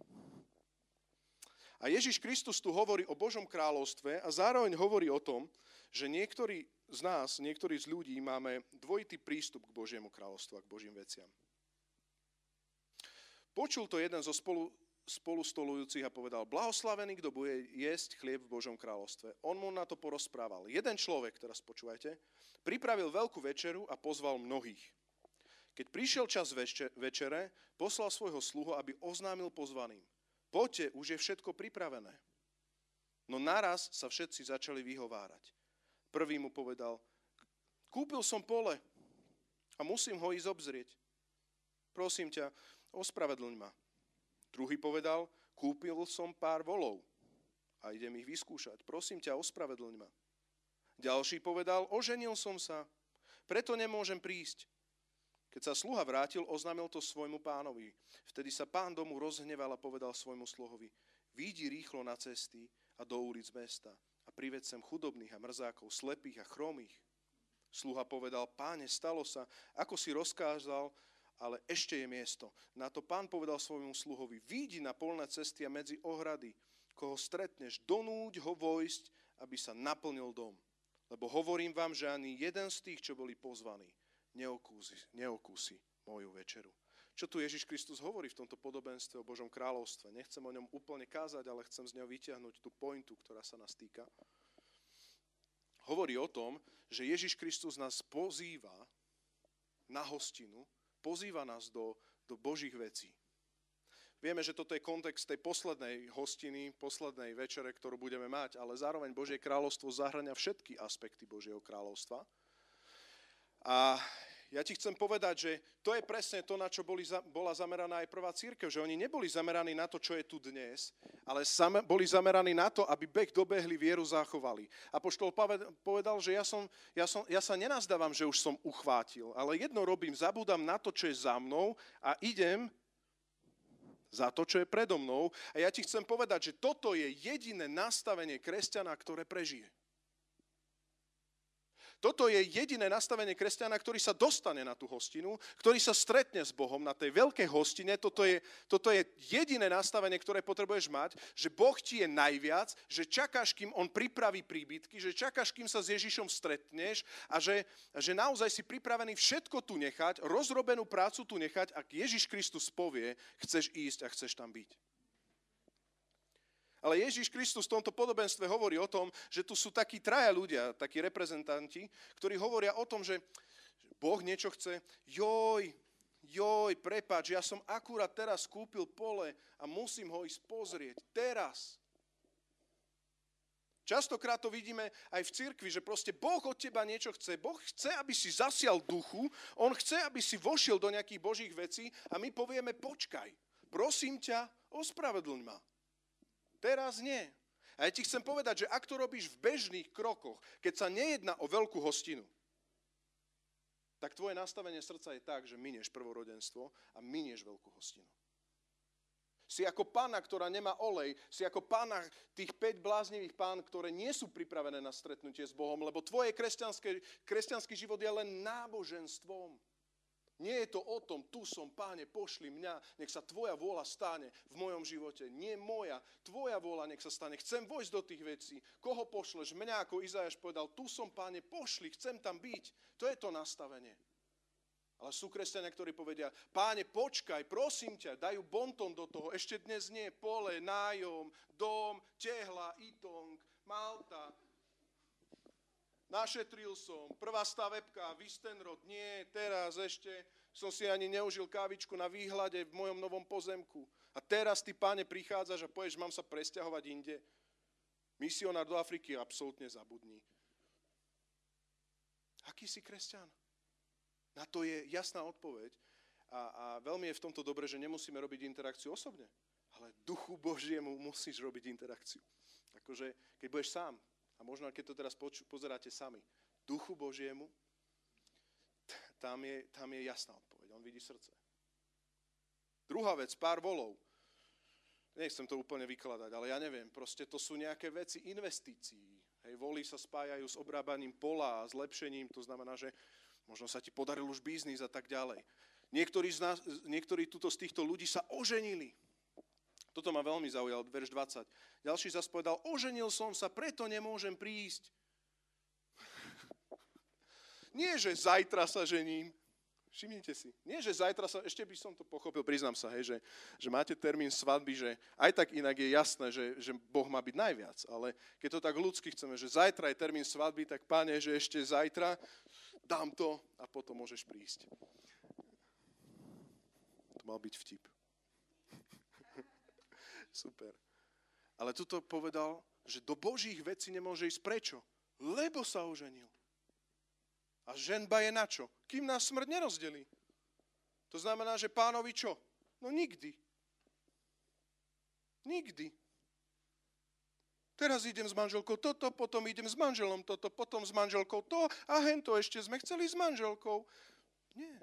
A Ježiš Kristus tu hovorí o Božom kráľovstve a zároveň hovorí o tom, že niektorí z nás, niektorí z ľudí máme dvojitý prístup k Božiemu kráľovstvu a k Božím veciam. Počul to jeden zo spolu, spolu stolujúcich a povedal, blahoslavený, kto bude jesť chlieb v Božom kráľovstve. On mu na to porozprával. Jeden človek, teraz počúvajte, pripravil veľkú večeru a pozval mnohých. Keď prišiel čas večere, poslal svojho sluhu, aby oznámil pozvaným. Poďte, už je všetko pripravené. No naraz sa všetci začali vyhovárať. Prvý mu povedal, kúpil som pole a musím ho ísť obzrieť. Prosím ťa, ospravedlň ma. Druhý povedal, kúpil som pár volov a idem ich vyskúšať. Prosím ťa, ospravedlň ma. Ďalší povedal, oženil som sa, preto nemôžem prísť. Keď sa sluha vrátil, oznámil to svojmu pánovi. Vtedy sa pán domu rozhneval a povedal svojmu sluhovi, výjdi rýchlo na cesty a do ulic mesta a prived sem chudobných a mrzákov, slepých a chromých. Sluha povedal, páne, stalo sa, ako si rozkázal, ale ešte je miesto. Na to pán povedal svojmu sluhovi, výjdi na polné cesty a medzi ohrady, koho stretneš, donúď ho vojsť, aby sa naplnil dom. Lebo hovorím vám, že ani jeden z tých, čo boli pozvaní, neokúsi, neokúsi moju večeru. Čo tu Ježiš Kristus hovorí v tomto podobenstve o Božom kráľovstve? Nechcem o ňom úplne kázať, ale chcem z neho vyťahnuť tú pointu, ktorá sa nás týka. Hovorí o tom, že Ježiš Kristus nás pozýva na hostinu, pozýva nás do, do Božích vecí. Vieme, že toto je kontext tej poslednej hostiny, poslednej večere, ktorú budeme mať, ale zároveň Božie kráľovstvo zahrania všetky aspekty Božieho kráľovstva. A ja ti chcem povedať, že to je presne to, na čo boli, bola zameraná aj prvá církev, že oni neboli zameraní na to, čo je tu dnes, ale same, boli zameraní na to, aby beh dobehli, vieru zachovali. A poštol povedal, že ja, som, ja, som, ja sa nenazdávam, že už som uchvátil, ale jedno robím, zabúdam na to, čo je za mnou a idem za to, čo je predo mnou. A ja ti chcem povedať, že toto je jediné nastavenie kresťana, ktoré prežije. Toto je jediné nastavenie kresťana, ktorý sa dostane na tú hostinu, ktorý sa stretne s Bohom na tej veľkej hostine. Toto je, toto je jediné nastavenie, ktoré potrebuješ mať, že Boh ti je najviac, že čakáš, kým On pripraví príbytky, že čakáš, kým sa s Ježišom stretneš a že, že naozaj si pripravený všetko tu nechať, rozrobenú prácu tu nechať, ak Ježiš Kristus povie, chceš ísť a chceš tam byť. Ale Ježíš Kristus v tomto podobenstve hovorí o tom, že tu sú takí traja ľudia, takí reprezentanti, ktorí hovoria o tom, že Boh niečo chce, joj, joj, prepač, ja som akurát teraz kúpil pole a musím ho ísť pozrieť. Teraz. Častokrát to vidíme aj v cirkvi, že proste Boh od teba niečo chce. Boh chce, aby si zasial duchu, On chce, aby si vošiel do nejakých božích vecí a my povieme, počkaj, prosím ťa, ospravedlň ma. Teraz nie. A ja ti chcem povedať, že ak to robíš v bežných krokoch, keď sa nejedná o veľkú hostinu, tak tvoje nastavenie srdca je tak, že minieš prvorodenstvo a minieš veľkú hostinu. Si ako pána, ktorá nemá olej, si ako pána tých 5 bláznivých pán, ktoré nie sú pripravené na stretnutie s Bohom, lebo tvoje kresťanský život je len náboženstvom. Nie je to o tom, tu som, páne, pošli mňa, nech sa tvoja vôľa stane v mojom živote. Nie moja, tvoja vôľa nech sa stane. Chcem vojsť do tých vecí. Koho pošleš? Mňa, ako Izajaš povedal, tu som, páne, pošli, chcem tam byť. To je to nastavenie. Ale sú kresťania, ktorí povedia, páne, počkaj, prosím ťa, dajú bonton do toho. Ešte dnes nie, pole, nájom, dom, tehla, itong, Malta, Našetril som, prvá stavebka, Vistenrod, nie, teraz ešte som si ani neužil kávičku na výhľade v mojom novom pozemku. A teraz ty, páne, prichádzaš a povieš, mám sa presťahovať inde. Misionár do Afriky absolútne zabudni. Aký si kresťan? Na to je jasná odpoveď. A, a veľmi je v tomto dobre, že nemusíme robiť interakciu osobne, ale duchu Božiemu musíš robiť interakciu. Akože, keď budeš sám, a možno keď to teraz poč- pozeráte sami, duchu Božiemu, tam je, tam je jasná odpoveď. On vidí srdce. Druhá vec, pár volov. Nechcem to úplne vykladať, ale ja neviem, proste to sú nejaké veci investícií. Hej, voly sa spájajú s obrábaním pola a zlepšením, to znamená, že možno sa ti podaril už biznis a tak ďalej. Niektorí, z nás, niektorí tuto z týchto ľudí sa oženili. Toto ma veľmi zaujal, verš 20. Ďalší zase povedal, oženil som sa, preto nemôžem prísť. Nie, že zajtra sa žením, Všimnite si. Nie, že zajtra sa, ešte by som to pochopil, priznám sa, hej, že, že máte termín svadby, že aj tak inak je jasné, že, že Boh má byť najviac. Ale keď to tak ľudsky chceme, že zajtra je termín svadby, tak páne, že ešte zajtra dám to a potom môžeš prísť. To mal byť vtip. Super. Ale tuto povedal, že do Božích vecí nemôže ísť. Prečo? Lebo sa oženil. A ženba je na čo? Kým nás smrť nerozdelí. To znamená, že pánovi čo? No nikdy. Nikdy. Teraz idem s manželkou toto, potom idem s manželom toto, potom s manželkou to a hento ešte sme chceli s manželkou. Nie.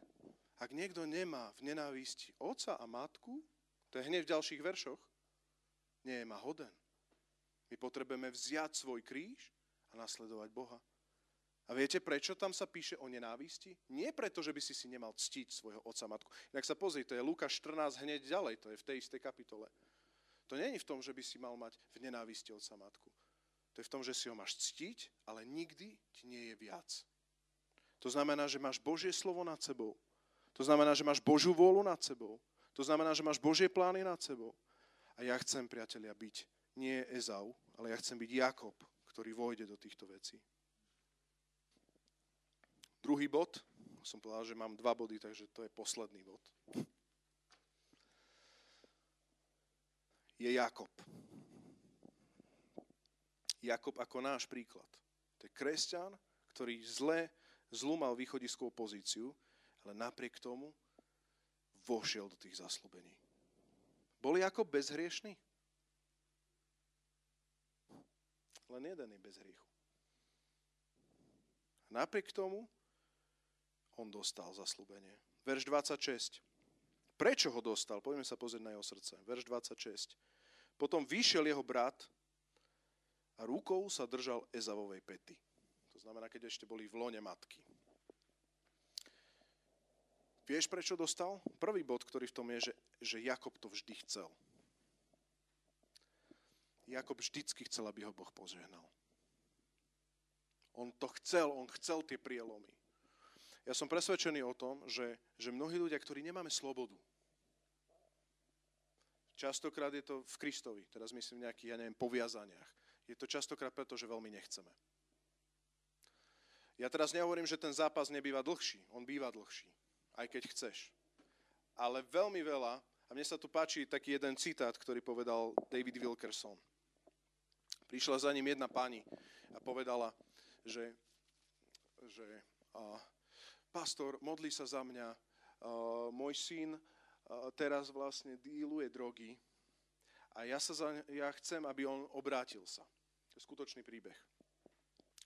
Ak niekto nemá v nenávisti oca a matku, to je hneď v ďalších veršoch, nie je ma hoden. My potrebujeme vziať svoj kríž a nasledovať Boha. A viete, prečo tam sa píše o nenávisti? Nie preto, že by si si nemal ctiť svojho otca matku. Inak sa pozri, to je Lukáš 14 hneď ďalej, to je v tej istej kapitole. To je v tom, že by si mal mať v nenávisti otca matku. To je v tom, že si ho máš ctiť, ale nikdy ti nie je viac. To znamená, že máš Božie slovo nad sebou. To znamená, že máš Božiu vôľu nad sebou. To znamená, že máš Božie plány nad sebou. A ja chcem, priatelia, byť nie Ezau, ale ja chcem byť Jakob, ktorý vojde do týchto vecí. Druhý bod, som povedal, že mám dva body, takže to je posledný bod. Je Jakob. Jakob ako náš príklad. To je kresťan, ktorý zle, zlu mal východiskovú pozíciu, ale napriek tomu vošiel do tých zaslúbení. Bol Jakob bezhriešný? Len jeden je bez hriechu. Napriek tomu on dostal zaslúbenie. Verš 26. Prečo ho dostal? Poďme sa pozrieť na jeho srdce. Verš 26. Potom vyšiel jeho brat a rukou sa držal Ezavovej pety. To znamená, keď ešte boli v lone matky. Vieš, prečo dostal? Prvý bod, ktorý v tom je, že, že Jakob to vždy chcel. Jakob vždycky chcel, aby ho Boh požehnal. On to chcel, on chcel tie prielomy. Ja som presvedčený o tom, že, že mnohí ľudia, ktorí nemáme slobodu, častokrát je to v Kristovi, teraz myslím v nejakých, ja neviem, poviazaniach. Je to častokrát preto, že veľmi nechceme. Ja teraz nehovorím, že ten zápas nebýva dlhší. On býva dlhší, aj keď chceš. Ale veľmi veľa, a mne sa tu páči taký jeden citát, ktorý povedal David Wilkerson. Prišla za ním jedna pani a povedala, že, že a, pastor, modli sa za mňa, uh, môj syn uh, teraz vlastne díluje drogy a ja, sa za, ja chcem, aby on obrátil sa. To je skutočný príbeh.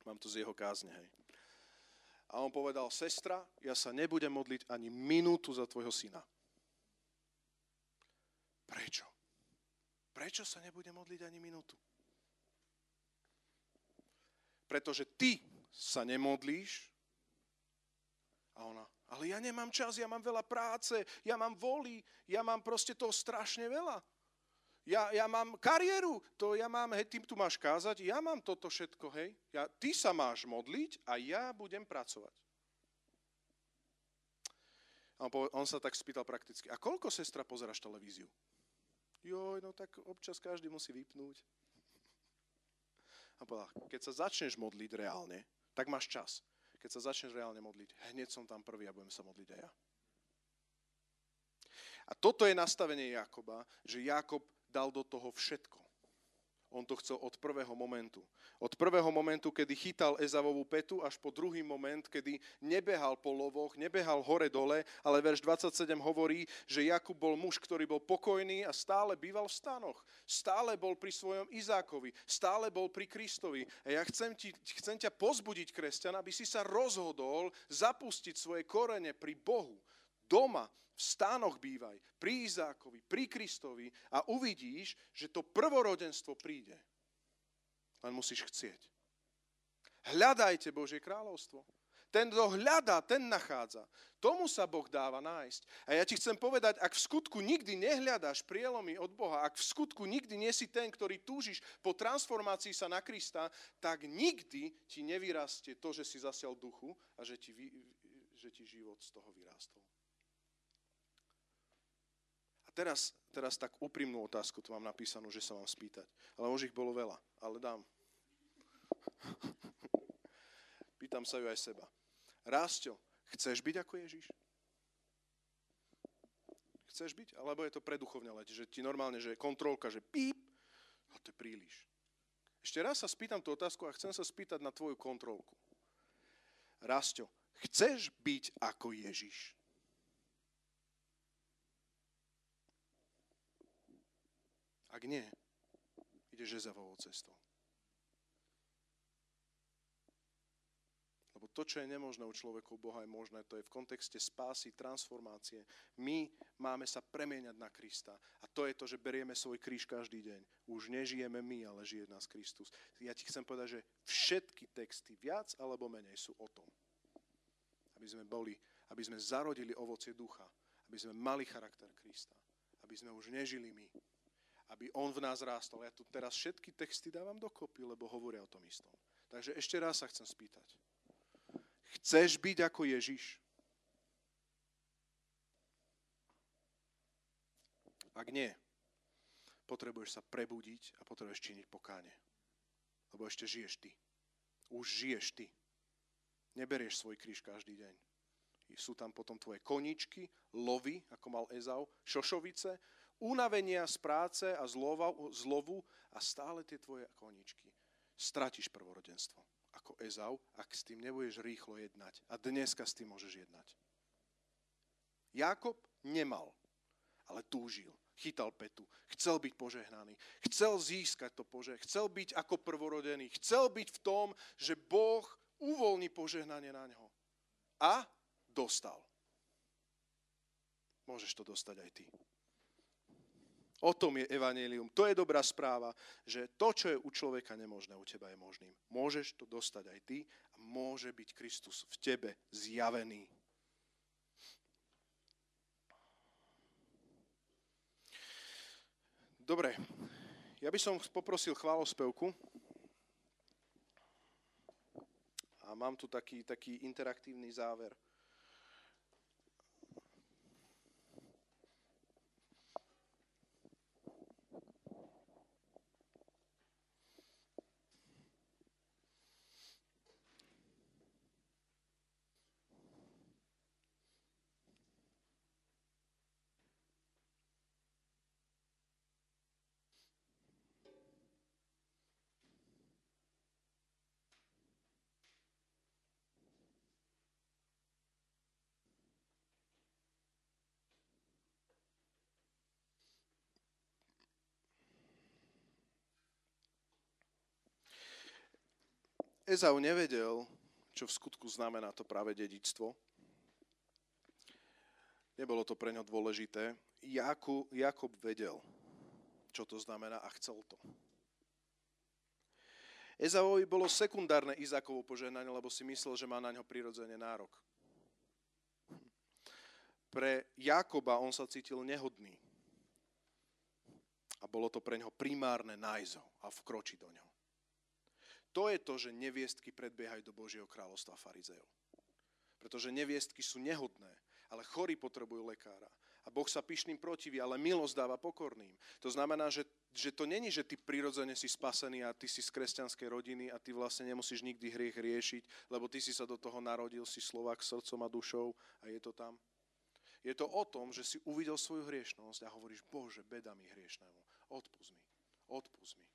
Mám to z jeho kázne, hej. A on povedal, sestra, ja sa nebudem modliť ani minútu za tvojho syna. Prečo? Prečo sa nebudem modliť ani minútu? Pretože ty sa nemodlíš a ona, ale ja nemám čas, ja mám veľa práce, ja mám voli, ja mám proste toho strašne veľa. Ja, ja mám kariéru, to ja mám, hej, ty tu máš kázať, ja mám toto všetko, hej. Ja, ty sa máš modliť a ja budem pracovať. A on, on sa tak spýtal prakticky, a koľko sestra pozeráš televíziu? Joj, no tak občas každý musí vypnúť. A povedal, keď sa začneš modliť reálne, tak máš čas keď sa začneš reálne modliť, hneď som tam prvý a budem sa modliť aj ja. A toto je nastavenie Jakoba, že Jakob dal do toho všetko. On to chcel od prvého momentu. Od prvého momentu, kedy chytal Ezavovú petu, až po druhý moment, kedy nebehal po lovoch, nebehal hore-dole, ale verš 27 hovorí, že Jakub bol muž, ktorý bol pokojný a stále býval v stanoch. Stále bol pri svojom Izákovi, stále bol pri Kristovi. A ja chcem, ti, chcem ťa pozbudiť, kresťan, aby si sa rozhodol zapustiť svoje korene pri Bohu. Doma, v stánoch bývaj, pri Izákovi, pri Kristovi a uvidíš, že to prvorodenstvo príde. Len musíš chcieť. Hľadajte Božie kráľovstvo. Ten, kto hľadá, ten nachádza. Tomu sa Boh dáva nájsť. A ja ti chcem povedať, ak v skutku nikdy nehľadáš prielomy od Boha, ak v skutku nikdy nie si ten, ktorý túžiš po transformácii sa na Krista, tak nikdy ti nevyrastie to, že si zasial duchu a že ti, že ti život z toho vyrástol teraz, teraz tak úprimnú otázku tu mám napísanú, že sa vám spýtať. Ale už ich bolo veľa, ale dám. Pýtam sa ju aj seba. Rásťo, chceš byť ako Ježiš? Chceš byť? Alebo je to preduchovne leť, že ti normálne, že kontrolka, že píp, a to je príliš. Ešte raz sa spýtam tú otázku a chcem sa spýtať na tvoju kontrolku. Rásťo, chceš byť ako Ježiš? Ak nie, ideš Ezavovou cestou. Lebo to, čo je nemožné u človekov Boha, je možné. To je v kontexte spásy, transformácie. My máme sa premieňať na Krista. A to je to, že berieme svoj kríž každý deň. Už nežijeme my, ale žije nás Kristus. Ja ti chcem povedať, že všetky texty, viac alebo menej, sú o tom. Aby sme boli, aby sme zarodili ovocie ducha. Aby sme mali charakter Krista. Aby sme už nežili my, aby on v nás rástol. Ja tu teraz všetky texty dávam dokopy, lebo hovoria o tom istom. Takže ešte raz sa chcem spýtať. Chceš byť ako Ježiš? Ak nie, potrebuješ sa prebudiť a potrebuješ činiť pokáne. Lebo ešte žiješ ty. Už žiješ ty. Neberieš svoj kríž každý deň. Sú tam potom tvoje koničky, lovy, ako mal Ezau, šošovice unavenia z práce a zlova, zlovu a stále tie tvoje koničky. Stratíš prvorodenstvo ako Ezau, ak s tým nebudeš rýchlo jednať. A dneska s tým môžeš jednať. Jakob nemal, ale túžil. Chytal petu. Chcel byť požehnaný. Chcel získať to požehnanie. Chcel byť ako prvorodený. Chcel byť v tom, že Boh uvoľní požehnanie na ňo. A dostal. Môžeš to dostať aj ty. O tom je evanelium. To je dobrá správa, že to, čo je u človeka nemožné, u teba je možným. Môžeš to dostať aj ty a môže byť Kristus v tebe zjavený. Dobre, ja by som poprosil chválospevku. A mám tu taký, taký interaktívny záver. Ezau nevedel, čo v skutku znamená to práve dedičstvo. Nebolo to pre ňo dôležité. Jakub, Jakob vedel, čo to znamená a chcel to. Ezauovi bolo sekundárne Izakovo požehnanie, lebo si myslel, že má na ňo prirodzene nárok. Pre Jakoba on sa cítil nehodný. A bolo to pre neho primárne nájsť a vkročiť do ňoho. To je to, že neviestky predbiehajú do Božieho kráľovstva farizejov. Pretože neviestky sú nehodné, ale chorí potrebujú lekára. A Boh sa pyšným protiví, ale milosť dáva pokorným. To znamená, že, že to není, že ty prirodzene si spasený a ty si z kresťanskej rodiny a ty vlastne nemusíš nikdy hriech riešiť, lebo ty si sa do toho narodil, si Slovák srdcom a dušou a je to tam. Je to o tom, že si uvidel svoju hriešnosť a hovoríš, Bože, beda mi hriešnému, odpust mi, odpust mi.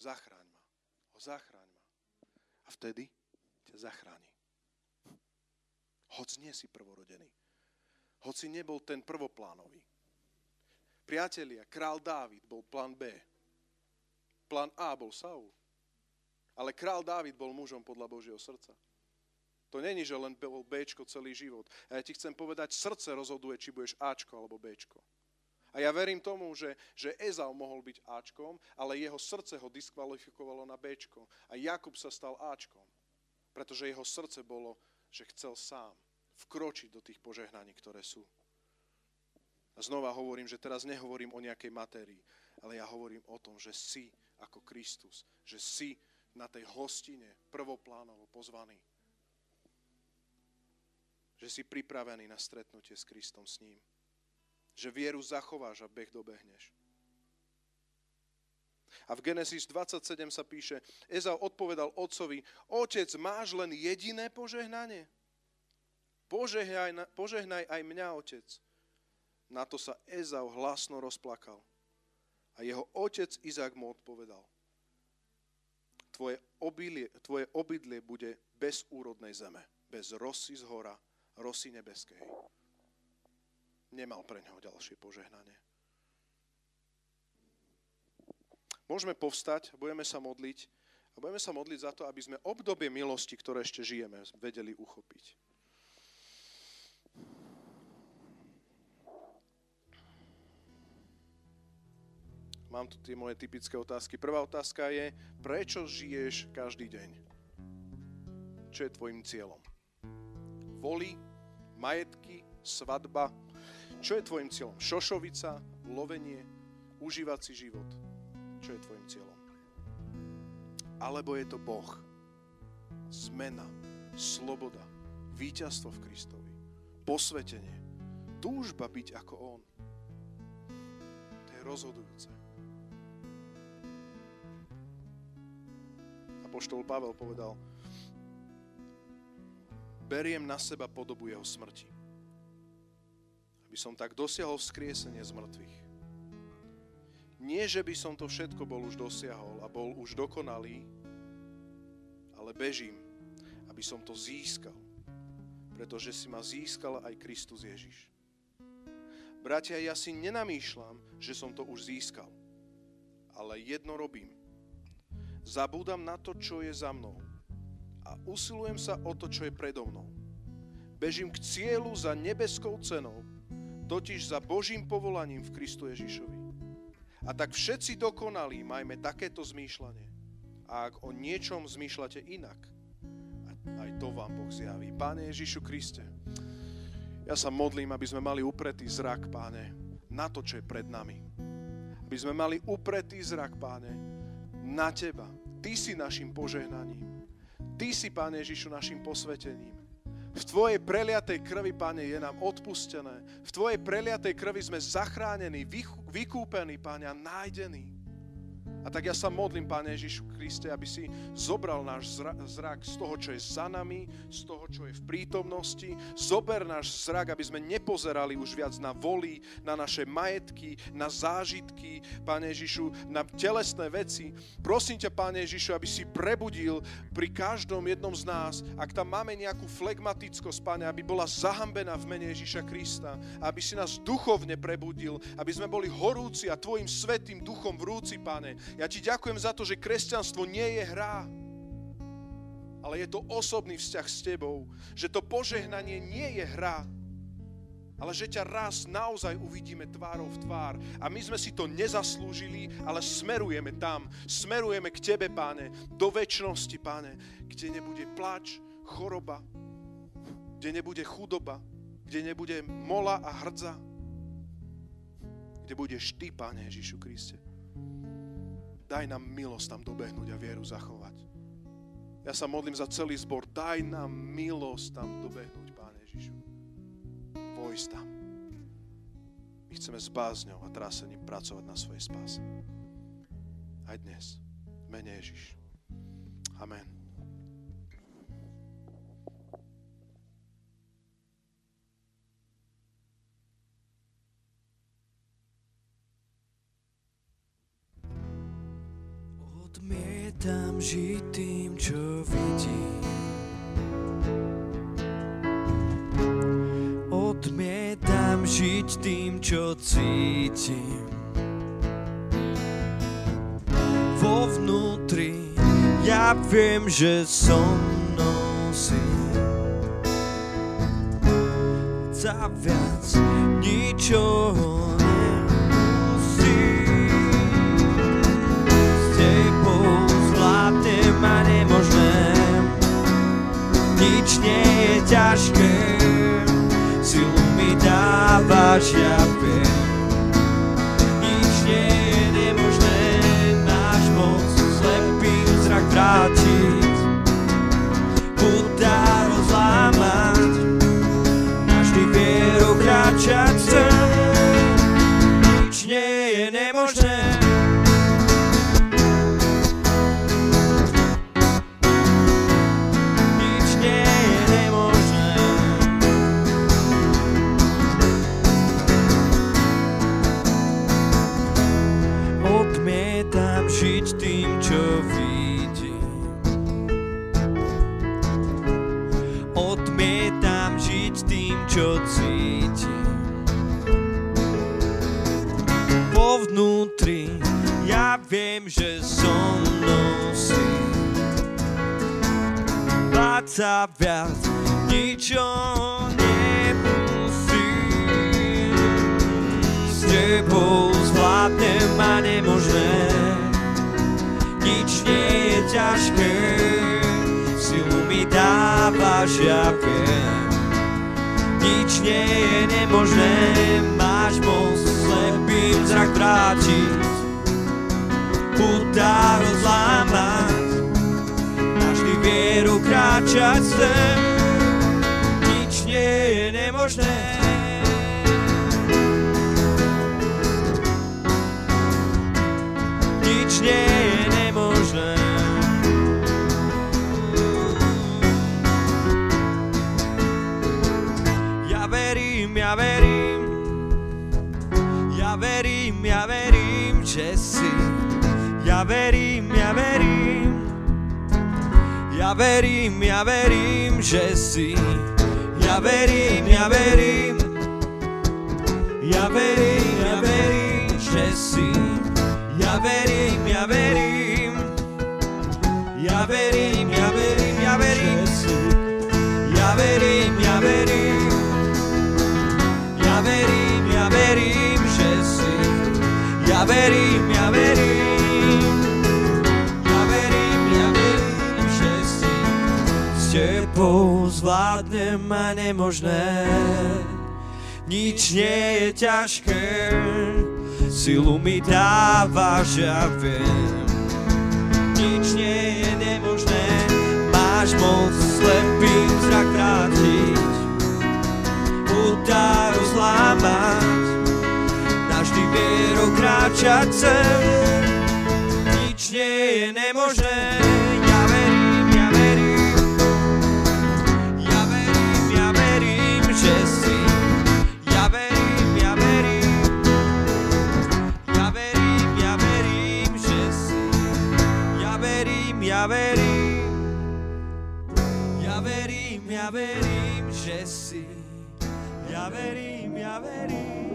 Zachráň ma. Zachráň ma. A vtedy ťa zachráni. Hoc nie si prvorodený. Hoci nebol ten prvoplánový. Priatelia, král Dávid bol plán B. Plán A bol Saul. Ale král Dávid bol mužom podľa Božieho srdca. To není, že len bol Bčko celý život. A ja ti chcem povedať, srdce rozhoduje, či budeš Ačko alebo Bčko. A ja verím tomu, že, že Ezau mohol byť Ačkom, ale jeho srdce ho diskvalifikovalo na Bčko. A Jakub sa stal Ačkom, pretože jeho srdce bolo, že chcel sám vkročiť do tých požehnaní, ktoré sú. A znova hovorím, že teraz nehovorím o nejakej matérii, ale ja hovorím o tom, že si ako Kristus, že si na tej hostine prvoplánovo pozvaný že si pripravený na stretnutie s Kristom s ním. Že vieru zachováš a beh dobehneš. A v Genesis 27 sa píše, Ezau odpovedal otcovi, otec, máš len jediné požehnanie? Požehnaj, požehnaj aj mňa, otec. Na to sa Ezau hlasno rozplakal. A jeho otec Izák mu odpovedal, tvoje, obilie, tvoje obydlie bude bez úrodnej zeme, bez rosy z hora rosy nebeskej. Nemal pre neho ďalšie požehnanie. Môžeme povstať, budeme sa modliť a budeme sa modliť za to, aby sme obdobie milosti, ktoré ešte žijeme, vedeli uchopiť. Mám tu tie moje typické otázky. Prvá otázka je, prečo žiješ každý deň? Čo je tvojim cieľom? Voli majetky, svadba. Čo je tvojim cieľom? Šošovica, lovenie, užívať život. Čo je tvojim cieľom? Alebo je to Boh. Zmena, sloboda, víťazstvo v Kristovi, posvetenie, túžba byť ako On. To je rozhodujúce. Apoštol Pavel povedal, beriem na seba podobu jeho smrti. Aby som tak dosiahol vzkriesenie z mŕtvych. Nie, že by som to všetko bol už dosiahol a bol už dokonalý, ale bežím, aby som to získal, pretože si ma získal aj Kristus Ježiš. Bratia, ja si nenamýšľam, že som to už získal, ale jedno robím. Zabúdam na to, čo je za mnou a usilujem sa o to, čo je predo mnou. Bežím k cieľu za nebeskou cenou, totiž za Božím povolaním v Kristu Ježišovi. A tak všetci dokonalí majme takéto zmýšľanie. A ak o niečom zmýšľate inak, aj to vám Boh zjaví. Páne Ježišu Kriste, ja sa modlím, aby sme mali upretý zrak, páne, na to, čo je pred nami. Aby sme mali upretý zrak, páne, na Teba. Ty si našim požehnaním. Ty si, Pane Ježišu, našim posvetením. V Tvojej preliatej krvi, Pane, je nám odpustené. V Tvojej preliatej krvi sme zachránení, vykúpení, Pane, a nájdení. A tak ja sa modlím, Pane Ježišu Kriste, aby si zobral náš zrak z toho, čo je za nami, z toho, čo je v prítomnosti. Zober náš zrak, aby sme nepozerali už viac na voli, na naše majetky, na zážitky, Pane Ježišu, na telesné veci. Prosím ťa, Pane Ježišu, aby si prebudil pri každom jednom z nás, ak tam máme nejakú flegmatickosť, Pane, aby bola zahambená v mene Ježiša Krista, aby si nás duchovne prebudil, aby sme boli horúci a Tvojim svetým duchom vrúci, Pane. Ja ti ďakujem za to, že kresťanstvo nie je hra, ale je to osobný vzťah s tebou. Že to požehnanie nie je hra, ale že ťa raz naozaj uvidíme tvárou v tvár. A my sme si to nezaslúžili, ale smerujeme tam. Smerujeme k Tebe, Páne, do väčšnosti, Páne, kde nebude plač, choroba, kde nebude chudoba, kde nebude mola a hrdza, kde budeš Ty, Páne Ježišu Kriste. Daj nám milosť tam dobehnúť a vieru zachovať. Ja sa modlím za celý zbor. Daj nám milosť tam dobehnúť, Páne Ježišu. Vojsť tam. My chceme s bázňou a trásením pracovať na svojej spáse. Aj dnes. Mene Ježiš. Amen. Žiť tým, čo vidím. Odmietam žiť tým, čo cítim. Vo vnútri ja viem, že som mnou. Za viac ničoho nie je ťažké, silu mi dávaš, ja viem. Vnútri ja viem, že som mnou si. Sa viac ničo nemusím. S tebou zvládnem a nemožné, nič nie je ťažké, silu mi dávaš, ja viem nič nie je nemožné, máš moc slepým zrak vrátiť, putá rozlámať, navždy vieru kráčať sem, nič nie je nemožné. Nič nie je nemožné. ja verím, ja verím, ja verím, ja verím, ja verím, že si, ja verím, ja verím, ja verím, ja verím, že si, ja verím, ja verím, ja verím, ja verím, ja verím, ja verím, ja verím, ja verím, ja verím, že si. Ja verím, ja verím. Tebou zvládnem a nemožné. Nič nie je ťažké. Silu mi dávaš, ja viem. Nič nie je nemožné. Máš moc slepým zrak vrátiť dá rozlámať. Navždy vierou kráčať sem, nič nie je nemožné. Verím, ja verím, ja verím, že si. Ja verím, ja verím.